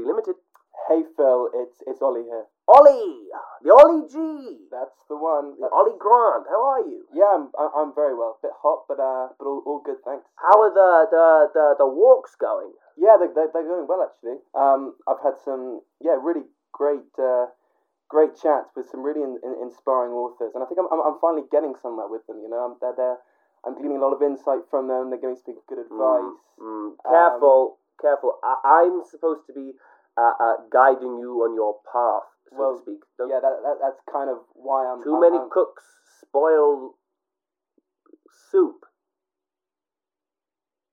Limited. Hey Phil, it's it's Ollie here. Ollie! The Ollie G! That's the one. The Ollie Grant, how are you? Yeah, I'm I'm very well. Bit hot, but uh, but all, all good, thanks. How are the, the, the, the walks going? Yeah, they they they're going well actually. Um, I've had some yeah really great uh, great chats with some really in, in, inspiring authors, and I think I'm, I'm I'm finally getting somewhere with them. You know, I'm, they're they're I'm gleaning a lot of insight from them. They're giving me some good advice. Mm, careful, careful. I, I'm supposed to be uh, uh, guiding you on your path, so Well, to speak. Don't- Yeah, that, that that's kind of why I'm Too I'm- many I'm- cooks spoil soup.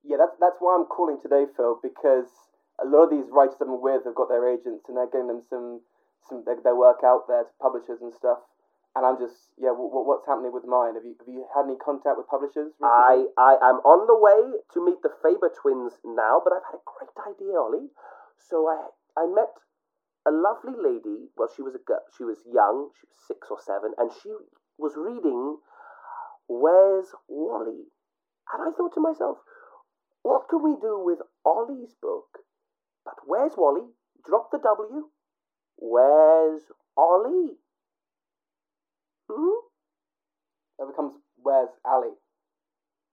Yeah, that's that's why I'm calling today, Phil, because a lot of these writers I'm with have got their agents and they're getting them some some their, their work out there to publishers and stuff. And I'm just yeah, w- w- what's happening with mine? Have you have you had any contact with publishers? Recently? I, I am on the way to meet the Faber twins now, but I've had a great idea, Ollie. So I I met a lovely lady. Well, she was a girl. She was young. She was six or seven, and she was reading "Where's Wally?" And I thought to myself, what can we do with Ollie's book? But where's Wally? Drop the W. Where's Ollie? Hmm. that becomes where's Ali?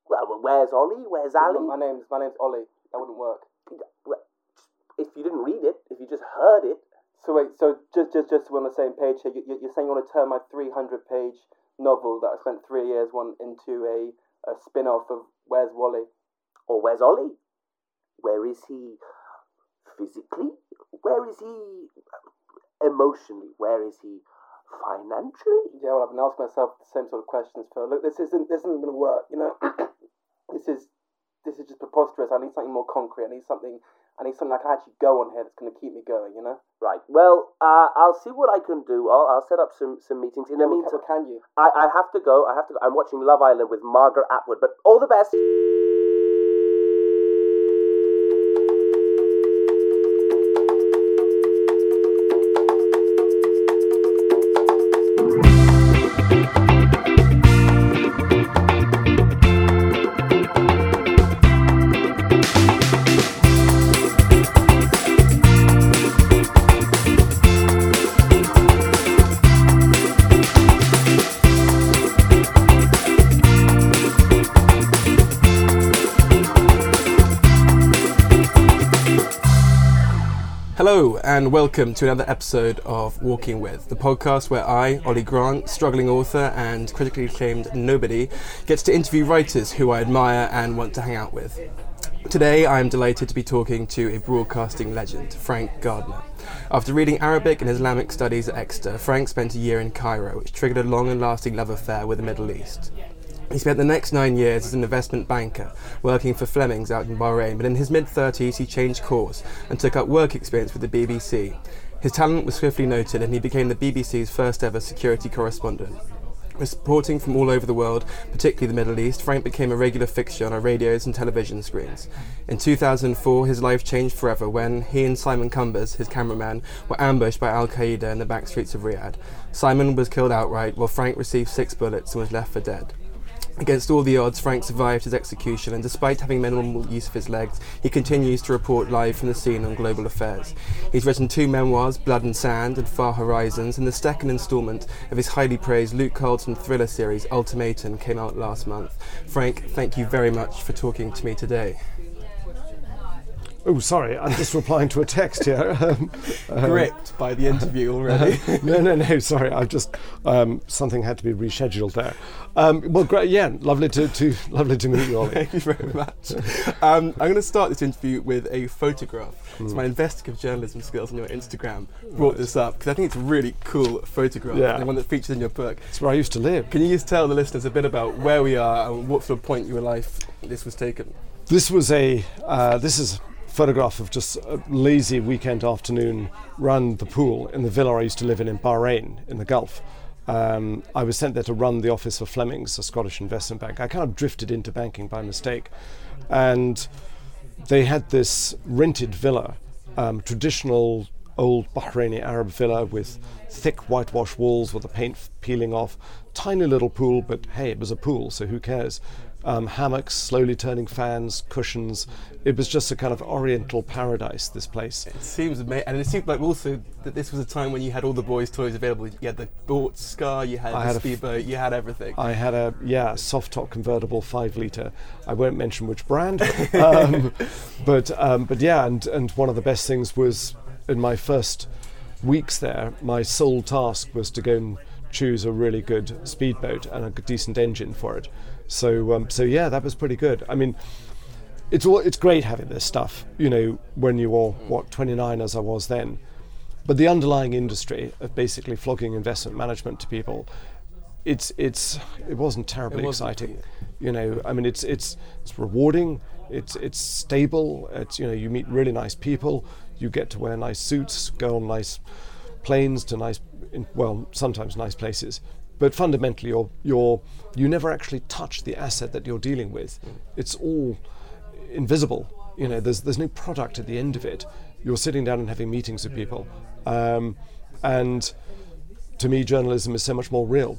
Well, where's Ollie? Where's Ali? My name's my name's Ollie. That wouldn't work. If you didn't read it, if you just heard it, So wait, so just just just we're on the same page here. You, you- you're saying you want to turn my 300 page novel that I spent three years on into a, a spin off of Where's Wally? or where's Ollie? Where is he physically? Where is he emotionally? Where is he financially? Yeah, well, I've been asking myself the same sort of questions, Phil. Look, this isn't this isn't going to work. You know, this is this is just preposterous. I need something more concrete. I need something. I need something I can actually go on here that's going to keep me going. You know. Right. Well, uh, I'll see what I can do. I'll, I'll set up some, some meetings. In the meantime, can you? I, I have to go. I have to go. I'm watching Love Island with Margaret Atwood. But all the best. And welcome to another episode of Walking With, the podcast where I, Ollie Grant, struggling author and critically acclaimed nobody, gets to interview writers who I admire and want to hang out with. Today, I am delighted to be talking to a broadcasting legend, Frank Gardner. After reading Arabic and Islamic studies at Exeter, Frank spent a year in Cairo, which triggered a long and lasting love affair with the Middle East. He spent the next nine years as an investment banker, working for Flemings out in Bahrain, but in his mid 30s he changed course and took up work experience with the BBC. His talent was swiftly noted and he became the BBC's first ever security correspondent. Reporting from all over the world, particularly the Middle East, Frank became a regular fixture on our radios and television screens. In 2004, his life changed forever when he and Simon Cumbers, his cameraman, were ambushed by Al Qaeda in the back streets of Riyadh. Simon was killed outright, while Frank received six bullets and was left for dead. Against all the odds, Frank survived his execution, and despite having minimal use of his legs, he continues to report live from the scene on global affairs. He's written two memoirs, Blood and Sand and Far Horizons, and the second instalment of his highly praised Luke Carlton thriller series, Ultimatum, came out last month. Frank, thank you very much for talking to me today. Oh, sorry, I'm just replying to a text here. Um, um, Gripped by the interview already. no, no, no, sorry, I've just, um, something had to be rescheduled there. Um, well, great, yeah, lovely to, to, lovely to meet you, all. Thank you very much. Um, I'm going to start this interview with a photograph. It's Hmm. my investigative journalism skills on your Instagram brought this up because I think it's a really cool photograph. Yeah. the one that features in your book. It's where I used to live. Can you just tell the listeners a bit about where we are and what sort of point in your life this was taken? This was a, uh, this is photograph of just a lazy weekend afternoon run the pool in the villa I used to live in in Bahrain, in the Gulf. Um, I was sent there to run the office for Flemings, a Scottish investment bank. I kind of drifted into banking by mistake. And they had this rented villa, um, traditional old Bahraini Arab villa with thick whitewash walls with the paint peeling off, tiny little pool, but hey, it was a pool, so who cares? Um, hammocks, slowly turning fans, cushions. It was just a kind of oriental paradise, this place. It seems amazing, and it seemed like also that this was a time when you had all the boys' toys available. You had the sports Scar, you had I the had a f- speedboat, you had everything. I had a yeah soft top convertible five liter. I won't mention which brand, um, but um, but yeah, and and one of the best things was in my first weeks there, my sole task was to go and choose a really good speedboat and a decent engine for it. So um, so yeah, that was pretty good. I mean. It's all, it's great having this stuff, you know, when you're what 29 as I was then, but the underlying industry of basically flogging investment management to people it's it's it wasn't terribly It wasn't, exciting you know i mean it's it's it's rewarding it's it's stable it's you know you meet really nice people you get to wear nice suits go on nice planes to nice in, well sometimes nice places but fundamentally you're you're you never actually touch the asset that you're dealing with. It's all invisible. You know there's there's no product at the end of it. You're sitting down and having meetings with people. Um, and to me journalism is so much more real.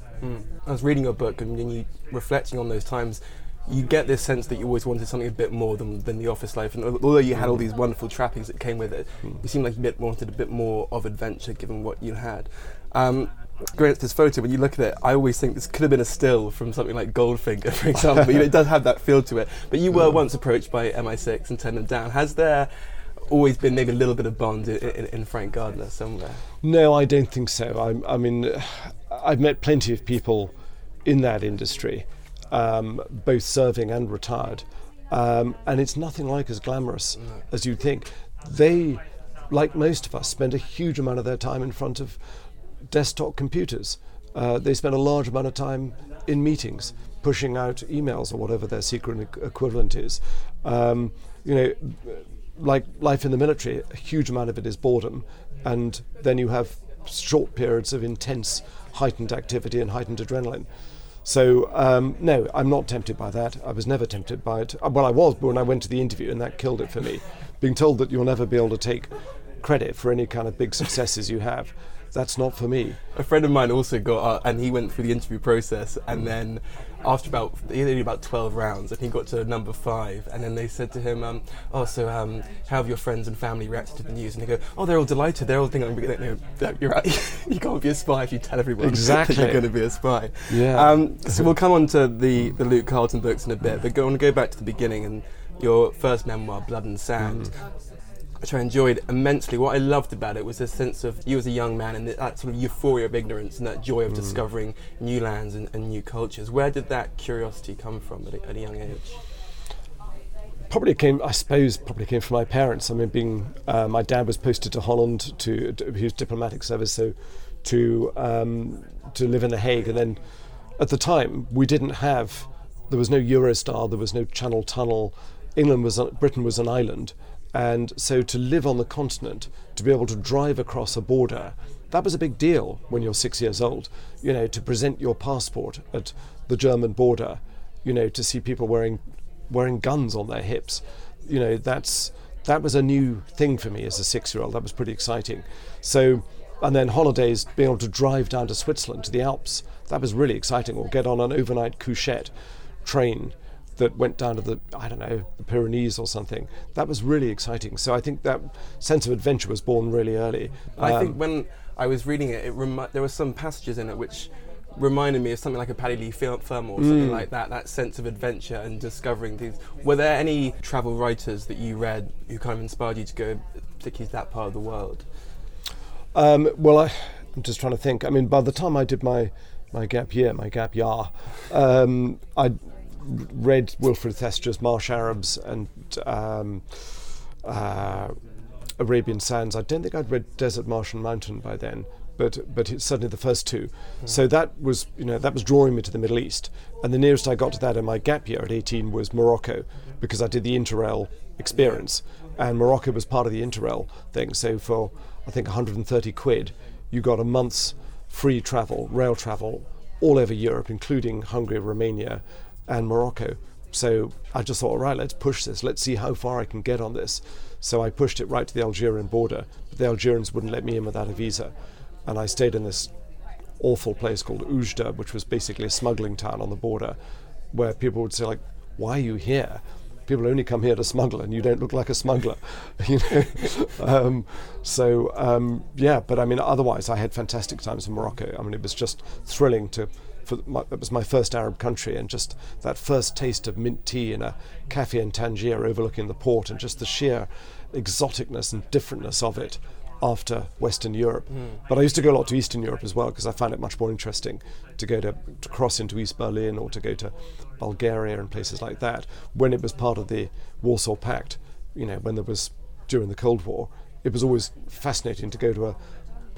I was reading your book and then you reflecting on those times. You get this sense that you always wanted something a bit more than, than the office life, and although you had all these wonderful trappings that came with it, you seemed like you bit, wanted a bit more of adventure given what you had. Um, to this photo, when you look at it, I always think this could have been a still from something like Goldfinger, for example. you know, it does have that feel to it. But you were once approached by MI6 and turned them down. Has there always been maybe a little bit of bond in, in, in Frank Gardner somewhere? No, I don't think so. I, I mean, I've met plenty of people in that industry, um, both serving and retired, um, and it's nothing like as glamorous as you'd think. They, like most of us, spend a huge amount of their time in front of desktop computers. Uh, they spend a large amount of time in meetings, pushing out emails or whatever their secret equivalent is. Um, you know, like life in the military, a huge amount of it is boredom, and then you have short periods of intense, heightened activity and heightened adrenaline. So um, no, I'm not tempted by that. I was never tempted by it. Uh, Well, I was but when I went to the interview, and that killed it for me. Being told that you'll never be able to take credit for any kind of big successes you have, that's not for me. A friend of mine also got, uh, and he went through the interview process, and then after about he did about twelve rounds, and he got to number five, and then they said to him, um, "Oh, so um, how have your friends and family reacted to the news?" And they go, "Oh, they're all delighted. They're all thinking, no, you're right. you can't be a spy if you tell everyone Exactly. you're going to be a spy." Yeah. Um, so we'll come on to the the Luke Carlton books in a bit, but go on to go back to the beginning and your first memoir, Blood and Sand which I enjoyed immensely. What I loved about it was the sense of you as a young man and that sort of euphoria of ignorance and that joy of discovering new lands and, and new cultures. Where did that curiosity come from at a, at a young age? probably came, I suppose, probably came from my parents. I mean, being uh, my dad was posted to Holland to, to he diplomatic service, so to um, to live in The Hague, and then at the time we didn't have there was no Eurostar, there was no Channel Tunnel. England was Britain was an island, and so to live on the continent, to be able to drive across a border, that was a big deal when you're six years old. You know, to present your passport at the German border, you know, to see people wearing wearing guns on their hips. You know, that's that was a new thing for me as a six-year-old. That was pretty exciting. So, and then holidays, being able to drive down to Switzerland to the Alps, that was really exciting. Or get on an overnight couchette train that went down to the I don't know the Pyrenees or something. That was really exciting. So I think that sense of adventure was born really early. I Um, think when I was reading it, it remi- there were some passages in it which reminded me of something like a Paddy Leigh Fil- film or something like that. That sense of adventure and discovering things. Were there any travel writers that you read who kind of inspired you to go, particularly to that part of the world? Um, well, I, I'm just trying to think. I mean, by the time I did my, my gap year, my gap year, um, I read Wilfred Thesiger's Marsh Arabs and um, uh, Arabian Sands. I don't think I'd read Desert Marsh and Mountain by then, but but it's certainly the first two. So that was you know that was drawing me to the Middle East, and the nearest I got to that in my gap year at 18 was Morocco, because I did the Interrail experience, and Morocco was part of the Interrail thing. So for I think 130 quid, you got a month's free travel, rail travel, all over Europe, including Hungary, Romania, and Morocco. So I just thought, all right, let's push this. Let's see how far I can get on this. So I pushed it right to the Algerian border, but the Algerians wouldn't let me in without a visa. And I stayed in this awful place called Oujda, which was basically a smuggling town on the border, where people would say, like, why are you here? People only come here to smuggle, and you don't look like a smuggler, you know. um, so um, yeah, but I mean, otherwise, I had fantastic times in Morocco. I mean, it was just thrilling to. For my, it was my first Arab country, and just that first taste of mint tea in a cafe in Tangier overlooking the port, and just the sheer exoticness and differentness of it after Western Europe. Hmm. But I used to go a lot to Eastern Europe as well because I found it much more interesting to go to, to cross into East Berlin or to go to Bulgaria and places like that when it was part of the Warsaw Pact. You know, when there was during the Cold War, it was always fascinating to go to a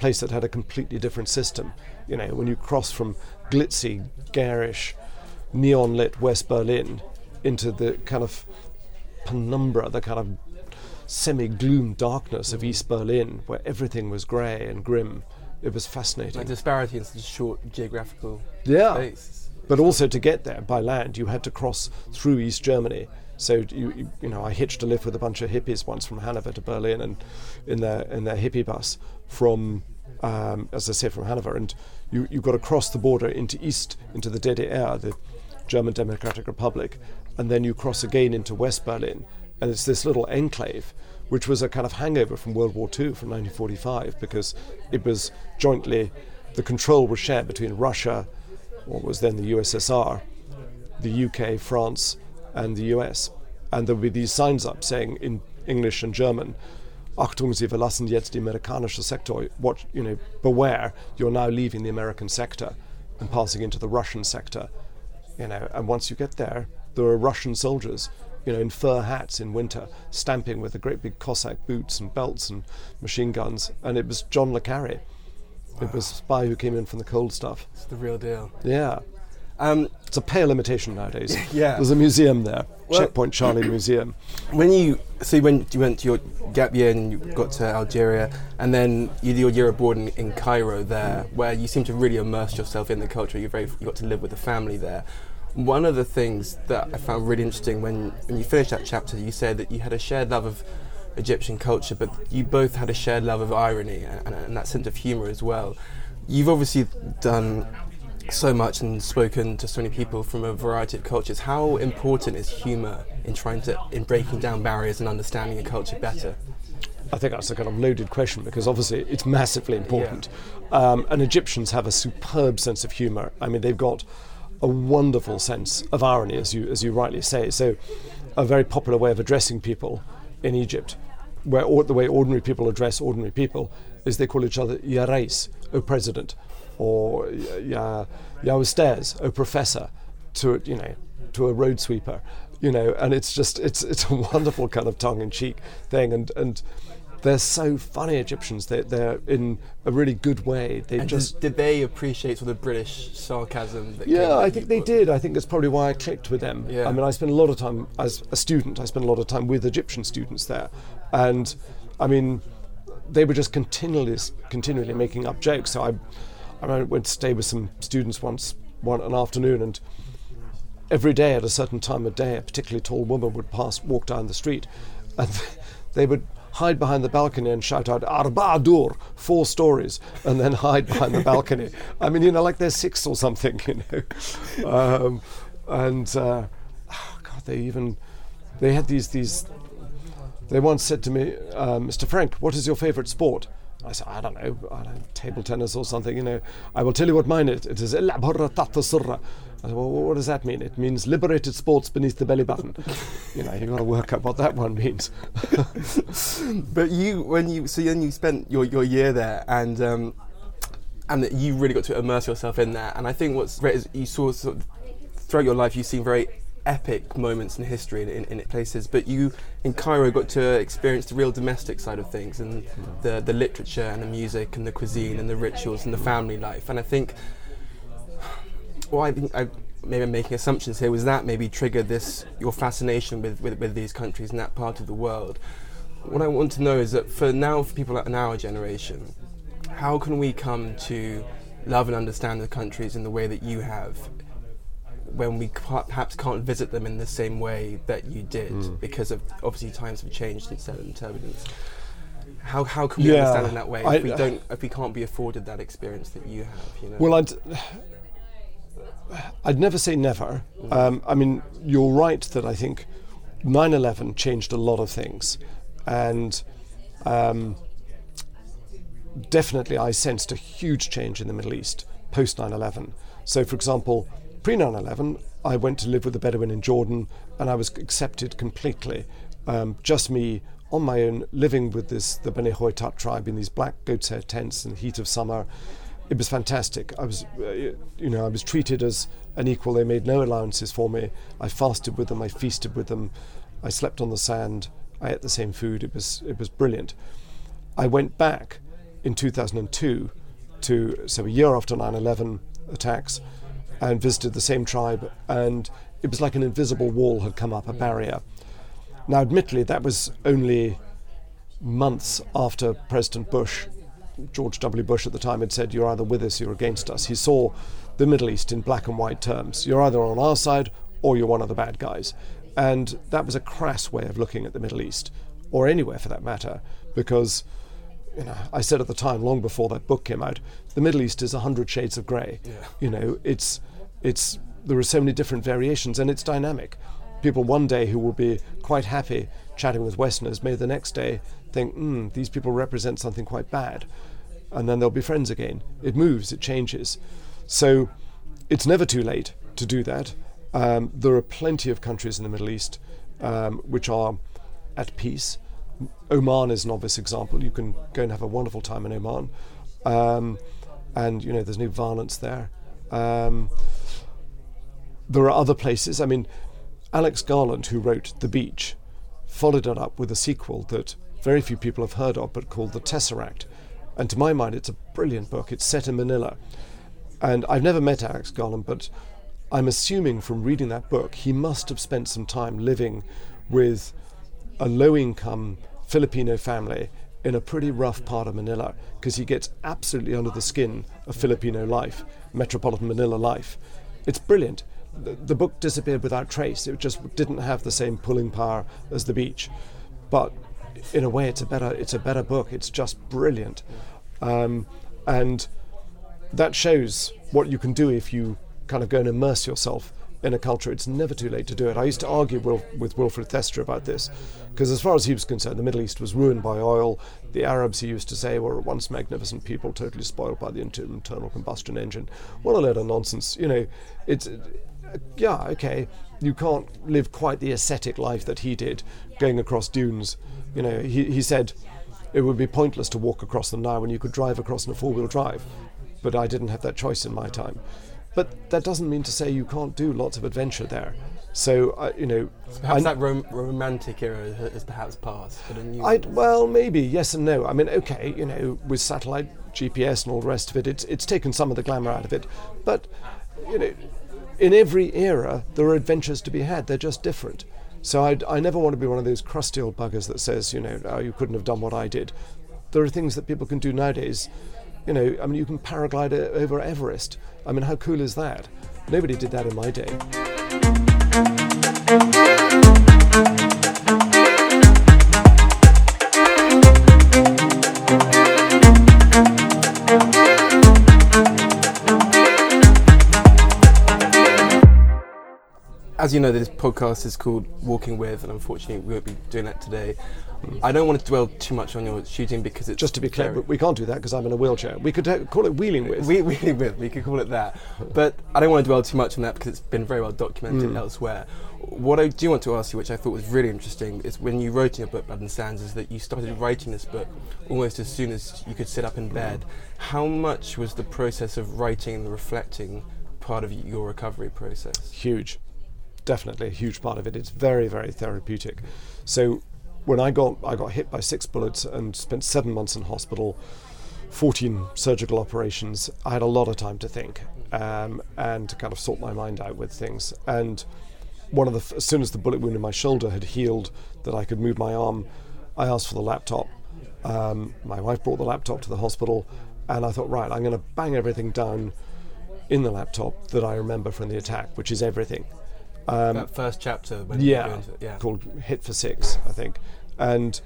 place that had a completely different system. You know, when you cross from glitzy, garish, neon lit West Berlin into the kind of penumbra, the kind of semi gloom darkness of East Berlin, where everything was grey and grim. It was fascinating. Like disparity in such a short geographical Yeah. space. But also to get there by land, you had to cross through East Germany. So you, you, you know, I hitched a lift with a bunch of hippies once from Hanover to Berlin, and in their in their hippie bus from, um, as I said, from Hanover, and you you got to cross the border into East into the DDR, the German Democratic Republic, and then you cross again into West Berlin, and it's this little enclave, which was a kind of hangover from World War II from 1945 because it was jointly, the control was shared between Russia, what was then the USSR, the UK, France, and the US. And there would be these signs up saying in English and German, Achtung, Sie verlassen jetzt die amerikanische Sektor. What, you know, beware, you're now leaving the American sector and passing into the Russian sector. You know, and once you get there, there are Russian soldiers, you know, in fur hats in winter, stamping with the great big Cossack boots and belts and machine guns. And it was John le Carre. It was a spy who came in from the cold stuff. It's the real deal. Yeah. Um, It's a pale imitation nowadays. Yeah. There's a museum there, Well- Checkpoint Charlie Museum. when you so when you went to your gap year and you got to Algeria, and then you did your year abroad in, in Cairo there, where you seem to really immerse yourself in the culture. You very you got to live with the family there. One of the things that I found really interesting when, when you finished that chapter, you said that you had a shared love of Egyptian culture, but you both had a shared love of irony and, and that sense of humour as well. You've obviously done so much and spoken to so many people from a variety of cultures. How important is humour in trying to in breaking down barriers and understanding a culture better? I think that's a kind of loaded question because obviously it's massively important. Um, and Egyptians have a superb sense of humour. I mean, they've got a wonderful sense of irony, as you as you rightly say. So, a very popular way of addressing people in Egypt, where or, the way ordinary people address ordinary people, is they call each other Ya Rais, O President, or Ya Ya Ustaz, O Professor, to you know to a road sweeper, you know, and it's just it's it's a wonderful kind of tongue-in-cheek thing, and and they're so funny Egyptians. They they're in a really good way. They And just did, did they appreciate sort of British sarcasm? That yeah, I think they did. I think that's probably why I clicked with them. Yeah. I mean, I spent a lot of time as a student. I spent a lot of time with Egyptian students there, and I mean, they were just continually, continually making up jokes. So I, I went to stay with some students once, one an afternoon, and every day at a certain time of day, a particularly tall woman would pass, walk down the street, and they would hide behind the balcony and shout out "Arba dur," four stories, and then hide behind the balcony. I mean, you know, like they're six or something, you know. Um, and uh, oh God, they even they had these these. They once said to me, uh, "Mr. Frank, what is your favourite sport?" I said, "I don't know, I don't table tennis or something." You know, I will tell you what mine is. It is "Il'ab hurra tahta surra." I said, "Well, what does that mean?" It means liberated sports beneath the belly button. you know, you've got to work out what that one means. But you, when you, so then you spent your, your year there, and um, and you really got to immerse yourself in that. And I think what's great is you saw sort of, throughout your life, you've seen very epic moments in history in, in, in places. But you in Cairo got to experience the real domestic side of things, and the the literature and the music and the cuisine and the rituals and the family life. And I think, well, I think I. Maybe I'm making assumptions here. Was that maybe triggered this your fascination with, with, with these countries and that part of the world? what I want to know is that for now, for people in our generation, how can we come to love and understand the countries in the way that you have when we perhaps can't visit them in the same way that you did because of obviously times have changed and so and turbulence. How, how can we Yeah, understand in that way I- if we don't if we can't be afforded that experience that you have? You know. Well, I'd, I'd never say never. Um, I mean, you're right that I think 9 11 changed a lot of things. And um, definitely I sensed a huge change in the Middle East post 9 11. So, for example, pre 9 11, I went to live with a Bedouin in Jordan and I was accepted completely. Um, just me on my own, living with this the Beni Howeitat tribe in these black goat's hair tents in the heat of summer. It was fantastic. I was, uh, you know, I was treated as an equal. They made no allowances for me. I fasted with them. I feasted with them. I slept on the sand. I ate the same food. It was it was brilliant. I went back in 2002 to so a year after 9/11 attacks and visited the same tribe and it was like an invisible wall had come up a barrier. Now admittedly that was only months after President Bush George W. Bush at the time had said, You're either with us, you're against us. He saw the Middle East in black and white terms. You're either on our side or you're one of the bad guys. And that was a crass way of looking at the Middle East, or anywhere for that matter, because you know, I said at the time, long before that book came out, the Middle East is a hundred shades of grey. Yeah. You know, it's it's there are so many different variations, and it's dynamic. People one day who will be quite happy chatting with Westerners may the next day think, hmm, these people represent something quite bad, and then they'll be friends again. It moves, it changes. So it's never too late to do that. Um, there are plenty of countries in the Middle East um, which are at peace. Oman is an obvious example. You can go and have a wonderful time in Oman, um, and you know there's no violence there. Um, there are other places. I mean, Alex Garland, who wrote The Beach, followed it up with a sequel that very few people have heard of, but called The Tesseract. And to my mind, it's a brilliant book. It's set in Manila. And I've never met Alex Garland, but I'm assuming from reading that book, he must have spent some time living with a low income Filipino family in a pretty rough part of Manila because he gets absolutely under the skin of Filipino life, metropolitan Manila life. It's brilliant. The, the book disappeared without trace. It just didn't have the same pulling power as The Beach. But in a way, it's a better, it's a better book. It's just brilliant. Um, and that shows what you can do if you kind of go and immerse yourself in a culture. It's never too late to do it. I used to argue with Wilfred Thesiger about this, because as far as he was concerned, the Middle East was ruined by oil. The Arabs, he used to say, were once magnificent people, totally spoiled by the inter- internal combustion engine. What a load of nonsense. You know, it's, uh, yeah, okay, you can't live quite the ascetic life that he did, going across dunes. You know, he, he said it would be pointless to walk across them now when you could drive across in a four wheel drive. But I didn't have that choice in my time. But that doesn't mean to say you can't do lots of adventure there. So, uh, you know. Perhaps that rom- romantic era has perhaps passed, but a new I one. well, maybe yes and no. I mean, okay, you know, with satellite GPS and all the rest of it, it's it's taken some of the glamour out of it. But you know, in every era, there are adventures to be had. They're just different. So I I never want to be one of those crusty old buggers that says, you know, oh, you couldn't have done what I did. There are things that people can do nowadays. You know, I mean, you can paraglide over Everest. I mean, how cool is that? Nobody did that in my day. As you know, this podcast is called Walking With, and unfortunately, we won't be doing that today. I don't want to dwell too much on your shooting because it's Just to be clear, very- but we can't do that because I'm in a wheelchair. We could ta- call it wheeling with. We, we, with, we could call it that. But I don't want to dwell too much on that because it's been very well documented mm. elsewhere. What I do want to ask you, which I thought was really interesting, is when you wrote in your book, Blood and Sands, is that you started writing this book almost as soon as you could sit up in bed. How much was the process of writing and reflecting part of your recovery process? huge definitely a huge part of it. It's very very therapeutic. So when i got i got hit by six bullets and spent seven months in hospital 14 surgical operations i had a lot of time to think um, and to kind of sort my mind out with things. And one of the as soon as the bullet wound in my shoulder had healed that i could move my arm i asked for the laptop. Um, my wife brought the laptop to the hospital and i thought right i'm going to bang everything down in the laptop that I remember from the attack, which is everything. Um, that first chapter, when you go yeah, yeah. called Hit for Six, I think. And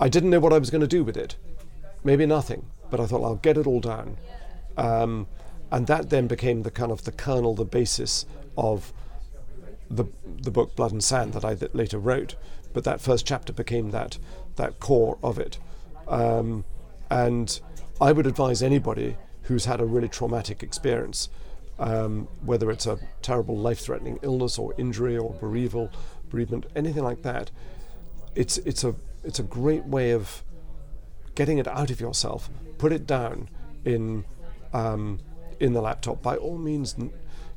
I didn't know what I was going to do with it. Maybe nothing, but I thought I'll get it all down. Um, and that then became the kind of the kernel, the basis of the the book Blood and Sand that I th- later wrote. But that first chapter became that that core of it, um, and I would advise anybody who's had a really traumatic experience, um, whether it's a terrible life-threatening illness or injury or bereavement, anything like that. It's it's a it's a great way of getting it out of yourself. Put it down in um, in the laptop. By all means,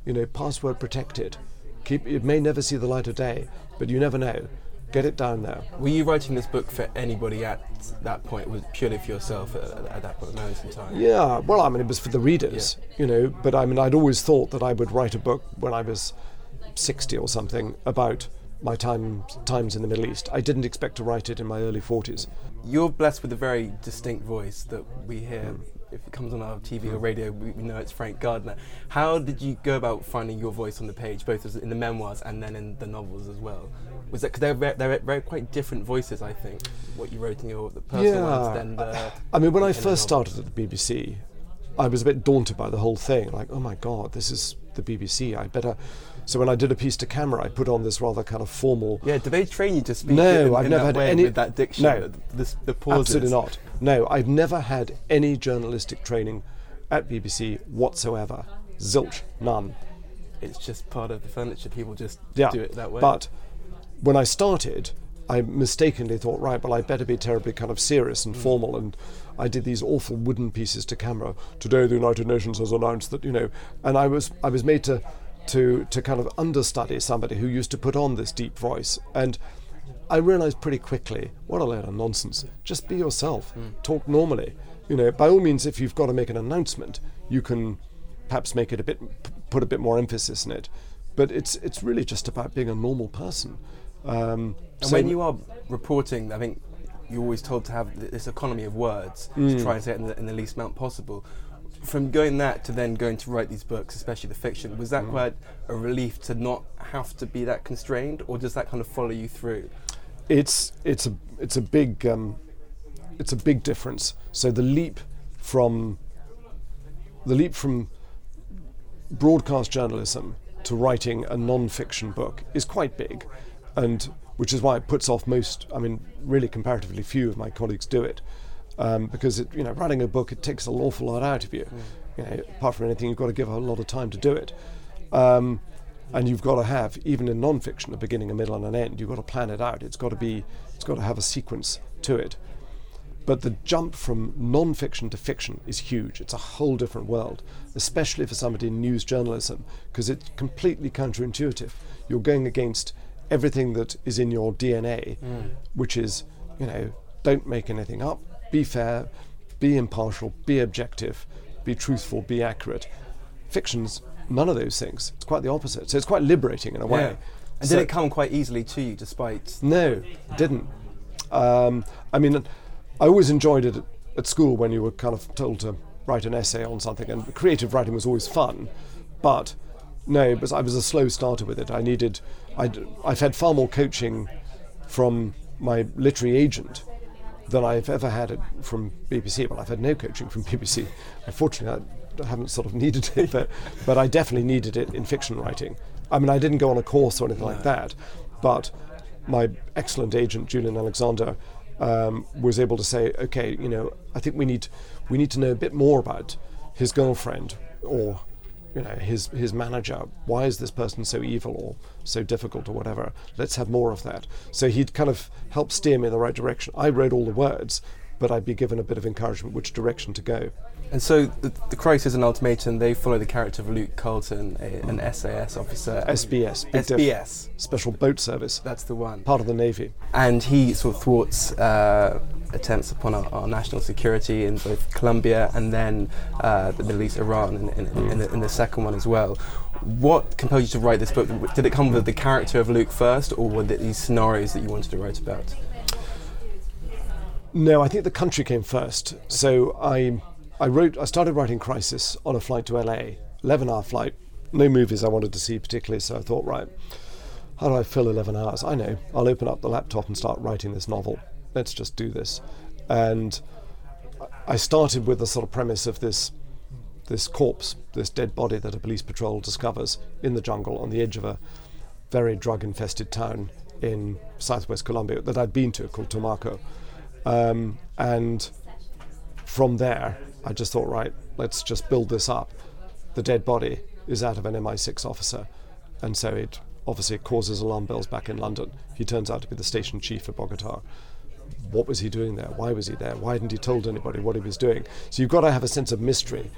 you know, password protected. Keep it may never see the light of day, but you never know. Get it down there. Were you writing this book for anybody at that point? Was it purely for yourself at, at that point, moment in time? Yeah, well, I mean, it was for the readers, you know. But I mean, I'd always thought that I would write a book when I was sixty or something about my time times in the Middle East. I didn't expect to write it in my early forties. You're blessed with a very distinct voice that we hear. Mm. If it comes on our TV or radio, we, we know it's Frank Gardner. How did you go about finding your voice on the page, both as in the memoirs and then in the novels as well? Was that because they're they're very quite different voices? I think what you wrote in your the personal ones than the. I mean, when I first started at the BBC, I was a bit daunted by the whole thing. Like, oh my God, this is the BBC. I better. So when I did a piece to camera, I put on this rather kind of formal. Yeah, do they train you to speak No, in, I've in never that had any- with that diction? No. the, the, pauses? Absolutely not. No, I've never had any journalistic training at BBC whatsoever. Zilch, none. It's just part of the furniture. People just Yeah. do it that way. But when I started, I mistakenly thought, right, well, I better be terribly kind of serious Mm. and formal. And I did these awful wooden pieces to camera. Today, the United Nations has announced that, you know, and I was I was made to to to kind of understudy somebody who used to put on this deep voice. And I realized pretty quickly, what a load of nonsense. Just be yourself. Talk normally. You know, by all means, if you've got to make an announcement, you can perhaps make it a bit, put a bit more emphasis in it. But it's it's really just about being a normal person. Um, And so- when you are reporting, I think you're always told to have this economy of words Mm. to try and say it in the, in the least amount possible. From going that to then going to write these books, especially the fiction, was Mm. that quite a relief to not have to be that constrained, or does that kind of follow you through? it's it's a it's a big um, it's a big difference. So the leap from the leap from broadcast journalism to writing a non-fiction book is quite big, and which is why it puts off most. I mean, really comparatively few of my colleagues do it, um, because it, you know writing a book it takes an awful lot out of you. You know, apart from anything, you've got to give a lot of time to do it. Um, and you've got to have even in non-fiction a beginning a middle and an end you've got to plan it out. It's got to be it's got to have a sequence to it. But the jump from non-fiction to fiction is huge. It's a whole different world especially for somebody in news journalism because it's completely counterintuitive. You're going against everything that is in your dna which is you know don't make anything up be fair be impartial be objective be truthful be accurate fiction's none of those things. It's quite the opposite. So it's quite liberating in a way. Yeah. And So- did it come quite easily to you, despite? No, it didn't. Um, I mean, I always enjoyed it at, at school when you were kind of told to write an essay on something, and creative writing was always fun. But no, because I was a slow starter with it. I needed, I'd, I've had far more coaching from my literary agent than I've ever had it from BBC. Well, I've had no coaching from BBC. Unfortunately, I haven't sort of needed it, but, but I definitely needed it in fiction writing. I mean, I didn't go on a course or anything like that, but my excellent agent, Julian Alexander, um, was able to say, okay, you know, I think we need, we need to know a bit more about his girlfriend or you know his his manager why is this person so evil or so difficult or whatever? Let's have more of that. So he'd kind of help steer me in the right direction. I read all the words but i'd be given a bit of encouragement which direction to go And so the, the Crisis and Ultimatum, they follow the character of Luke Carlton, a, an SAS officer. sbs SBS, special boat service that's the one. part of the navy and he sort of thwarts uh, attempts upon our, our national security in both Colombia and then uh, the Middle East, Iran, in, in, the, in the second one as well. What compelled you to write this book? Did it come with the character of Luke first, or were there these scenarios that you wanted to write about? No, I think the country came first. So I, I wrote, I started writing Crisis on a flight to LA, 11 hour flight. No movies I wanted to see particularly, so I thought, right, how do I fill 11 hours? I know, I'll open up the laptop and start writing this novel. Let's just do this. And I started with the sort of premise of this this corpse, this dead body that a police patrol discovers in the jungle on the edge of a very drug infested town in southwest Colombia that I'd been to called Tumaco. Um, and from there, I just thought, right, let's just build this up. The dead body is out of an MI6 officer, and so it obviously causes alarm bells back in London. He turns out to be the station chief of Bogota. What was he doing there? Why was he there? Why hadn't he told anybody what he was doing? So you've got to have a sense of mystery.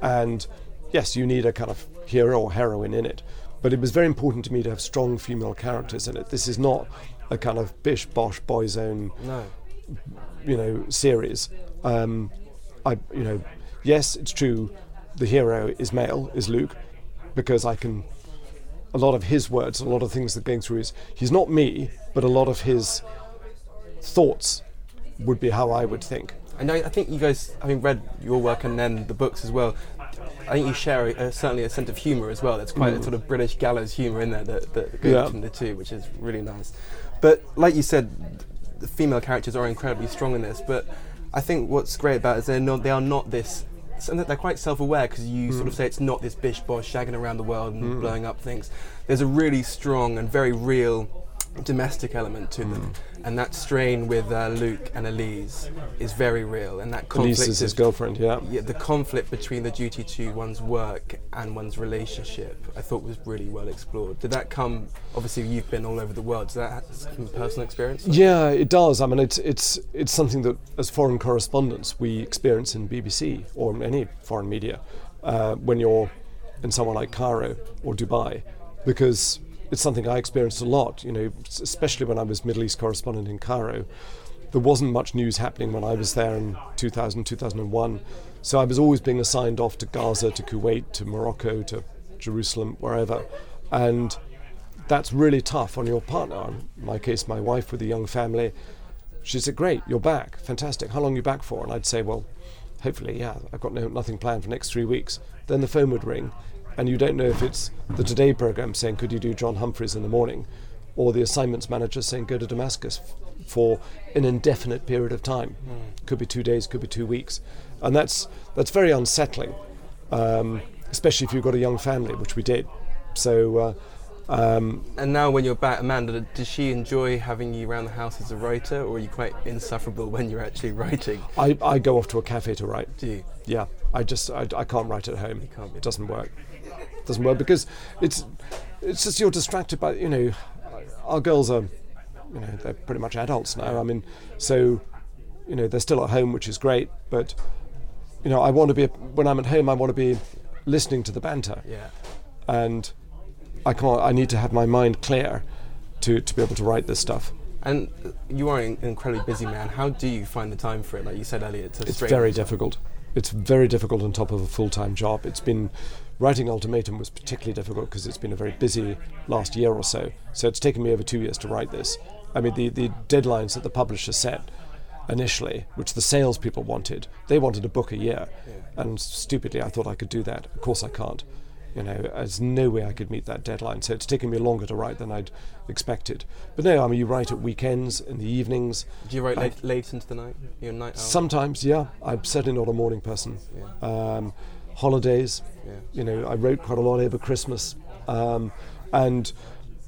And yes, you need a kind of hero or heroine in it. But it was very important to me to have strong female characters in it. This is not a kind of bish bosh boyzone, No. you know, series. Um, I, you know, yes, it's true. The hero is male, is Luke, because I can. A lot of his words, a lot of things that going through his. He's not me, but a lot of his thoughts would be how I would think. And I, I think you guys, having read your work and then the books as well, I think you share a, a, certainly a sense of humour as well. There's quite a mm. sort of British gallows humour in there that, that goes Yeah. between the two, which is really nice. But like you said, the female characters are incredibly strong in this. But I think what's great about it is they're not, they are not this. They're quite self-aware because you sort of mm. say it's not this bish bosh shagging around the world and mm. blowing up things. There's a really strong and very real domestic element to them, and that strain with uh, Luke and Elise is very real, and that conflict Elise is his girlfriend, yeah. yeah, the conflict between the duty to one's work and one's relationship, I thought was really well explored. Did that come? Obviously, you've been all over the world. Does that personal experience? Yeah, it does. I mean, it's it's it's something that, as foreign correspondents, we experience in BBC or any foreign media uh, when you're in somewhere like Cairo or Dubai, because it's something I experienced a lot. You know, especially when I was Middle East correspondent in Cairo, there wasn't much news happening when I was there in 2000, 2001. So I was always being assigned off to Gaza, to Kuwait, to Morocco, to Jerusalem, wherever, and that's really tough on your partner. In my case, my wife with a young family, she said, "Great, you're back, fantastic. How long are you back for?" And I'd say, "Well, hopefully, yeah. I've got no nothing planned for the next three weeks." Then the phone would ring, and you don't know if it's the Today program saying, "Could you do John Humphrys in the morning," or the assignments manager saying, "Go to Damascus f- for an indefinite period of time. Could be two days, could be two weeks," and that's that's very unsettling, um, especially if you've got a young family, which we did. So. Uh, um, And now, when you're back, Amanda, does she enjoy having you around the house as a writer, or are you quite insufferable when you're actually writing? I, I go off to a cafe to write. Do you? Yeah, I just I, I can't write at home. It doesn't work. Doesn't work because it's it's just you're distracted by you know our girls are you know they're pretty much adults now. I mean, so you know they're still at home, which is great. But you know I want to be when I'm at home, I want to be listening to the banter, Yeah. and I can't. I need to have my mind clear to to be able to write this stuff. And you are an incredibly busy man. How do you find the time for it? Like you said earlier, it's, It's very difficult. It's very difficult on top of a full time job. It's been writing Ultimatum was particularly difficult because it's been a very busy last year or so. So it's taken me over two years to write this. I mean, the, the deadlines that the publisher set initially, which the salespeople wanted, they wanted a book a year. And stupidly, I thought I could do that. Of course, I can't. You know, there's no way I could meet that deadline. So it's taken me longer to write than I'd expected. But no, I mean, you write at weekends, in the evenings. Do you write late, late into the night? You're a night owl? Sometimes, yeah. I'm certainly not a morning person. Yeah. Um, holidays, Yeah. you know, I wrote quite a lot over Christmas. Um, and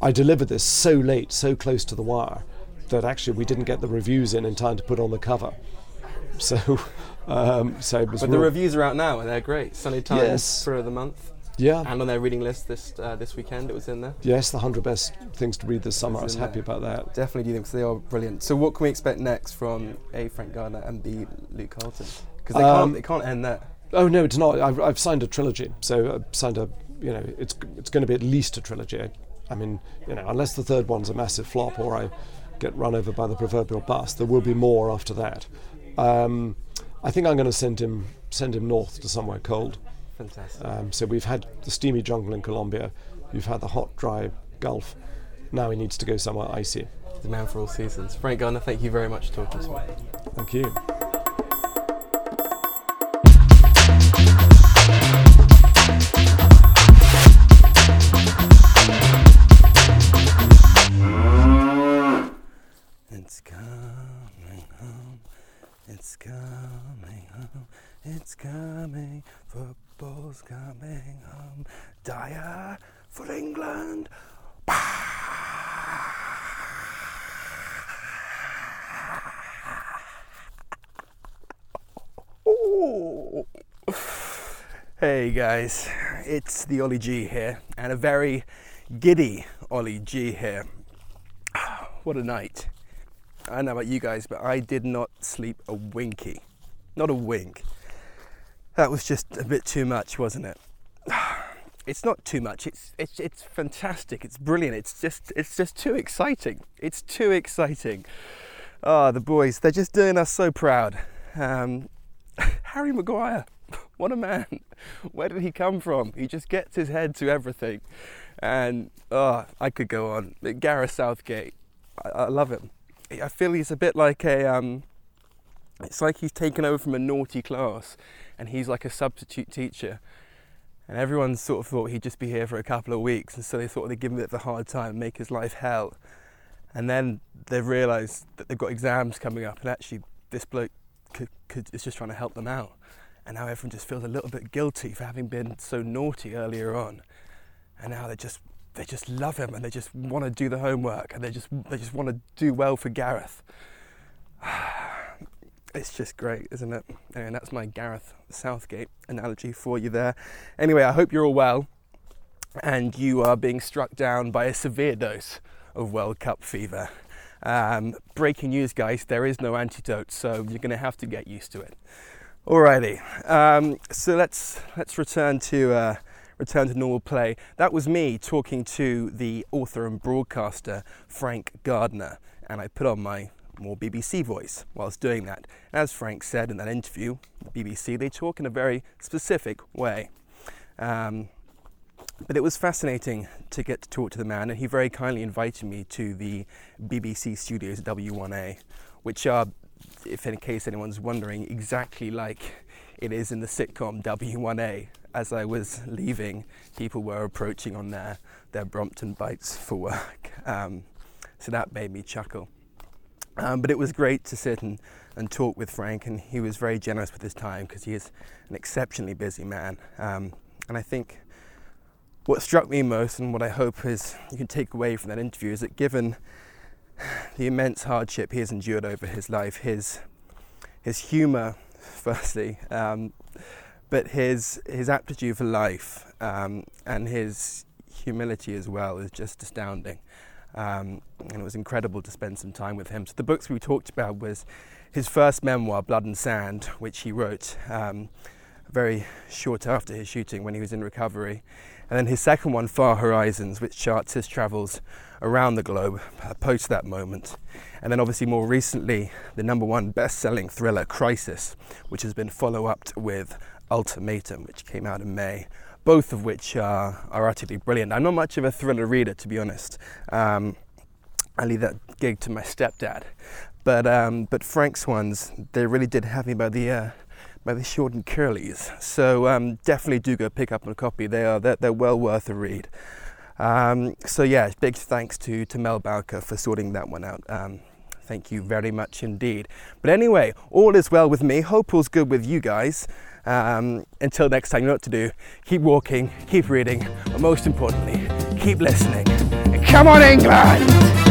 I delivered this so late, so close to the wire, that actually we didn't get the reviews in in time to put on the cover. So, um, so it was But the reviews are out now, and they're great. Sunday Times Yes. for the month, yeah, and on their reading list this uh, this weekend, it was in there. yes, the hundred best things to read this summer. I was happy there. about that. Definitely do them because they are brilliant. So, what can we expect next from A. Frank Gardner and B. Luke Carlton? Because they Um, can't they can't end there. Oh no, it's not. I've, I've signed a trilogy, so I've signed a. You know, it's it's going to be at least a trilogy. I, mean, you know, unless the third one's a massive flop or I get run over by the proverbial bus, there will be more after that. Um, I think I'm going to send him send him north to somewhere cold. Fantastic. Um, so we've had the steamy jungle in Colombia, you've had the hot, dry Gulf. Now he needs to go somewhere icy. the man for all seasons. Frank Gardner, thank you very much for talking to me. Thank you. It's coming home. It's coming. Football's coming home. Dier for England. Ooh. Hey guys, it's the Ollie G here, and a very giddy Ollie G here. What a night. I don't know about you guys, but I did not sleep a winky. Not a wink. That was just a bit too much, wasn't it? It's not too much. It's it's it's fantastic. It's brilliant. It's just it's just too exciting. It's too exciting. Oh, the boys, they're just doing us so proud. Um, Harry Maguire, what a man. Where did he come from? He just gets his head to everything. And oh, I could go on. Gareth Southgate, I, I love him. I feel he's a bit like a, um, it's like he's taken over from a naughty class and he's like a substitute teacher. And everyone sort of thought he'd just be here for a couple of weeks, and so they thought they'd give him a bit of a hard time, make his life hell. And then they've realised that they've got exams coming up, and actually, this bloke could, could, is just trying to help them out. And now everyone just feels a little bit guilty for having been so naughty earlier on. And now they're just they just love him and they just want to do the homework and they just they just want to do well for Gareth. It's just great, isn't it? And that's my Gareth Southgate analogy for you there. Anyway, I hope you're all well and you are being struck down by a severe dose of World Cup fever. Um, breaking news, guys, there is no antidote, so you're going to have to get used to it. Alrighty, um, so let's let's return to uh, return to normal play. That was me talking to the author and broadcaster Frank Gardner, and I put on my more BBC voice whilst doing that. As Frank said in that interview, the BBC, they talk in a very specific way. Um, but it was fascinating to get to talk to the man, and he very kindly invited me to the BBC studios W1A, which are, if in case anyone's wondering, exactly like it is in the sitcom W1A. As I was leaving, people were approaching on their, their Brompton bikes for work. Um, so that made me chuckle. Um, but it was great to sit and, and talk with Frank, and he was very generous with his time because he is an exceptionally busy man. Um, and I think what struck me most, and what I hope is you can take away from that interview, is that given the immense hardship he has endured over his life, his his humour, firstly, um, but his his aptitude for life um, and his humility as well is just astounding. Um, and it was incredible to spend some time with him. So the books we talked about was his first memoir, Blood and Sand, which he wrote um, very short after his shooting when he was in recovery. And then his second one, Far Horizons, which charts his travels around the globe uh, post that moment. And then obviously more recently, the number one best-selling thriller, Crisis, which has been followed-up with Ultimatum, which came out in May both of which are, are utterly brilliant. I'm not much of a thriller reader, to be honest. Um, I leave that gig to my stepdad. But um, but Frank's ones, they really did have me by the uh, by the short and curlies. So um, definitely do go pick up a copy. They are they're, they're well worth a read. Um, so yeah, big thanks to to Mel Bowker for sorting that one out. Thank you very much indeed. But anyway, all is well with me. Hope all's good with you guys. Um, until next time, you know what to do. Keep walking, keep reading, but most importantly, keep listening. And come on, England!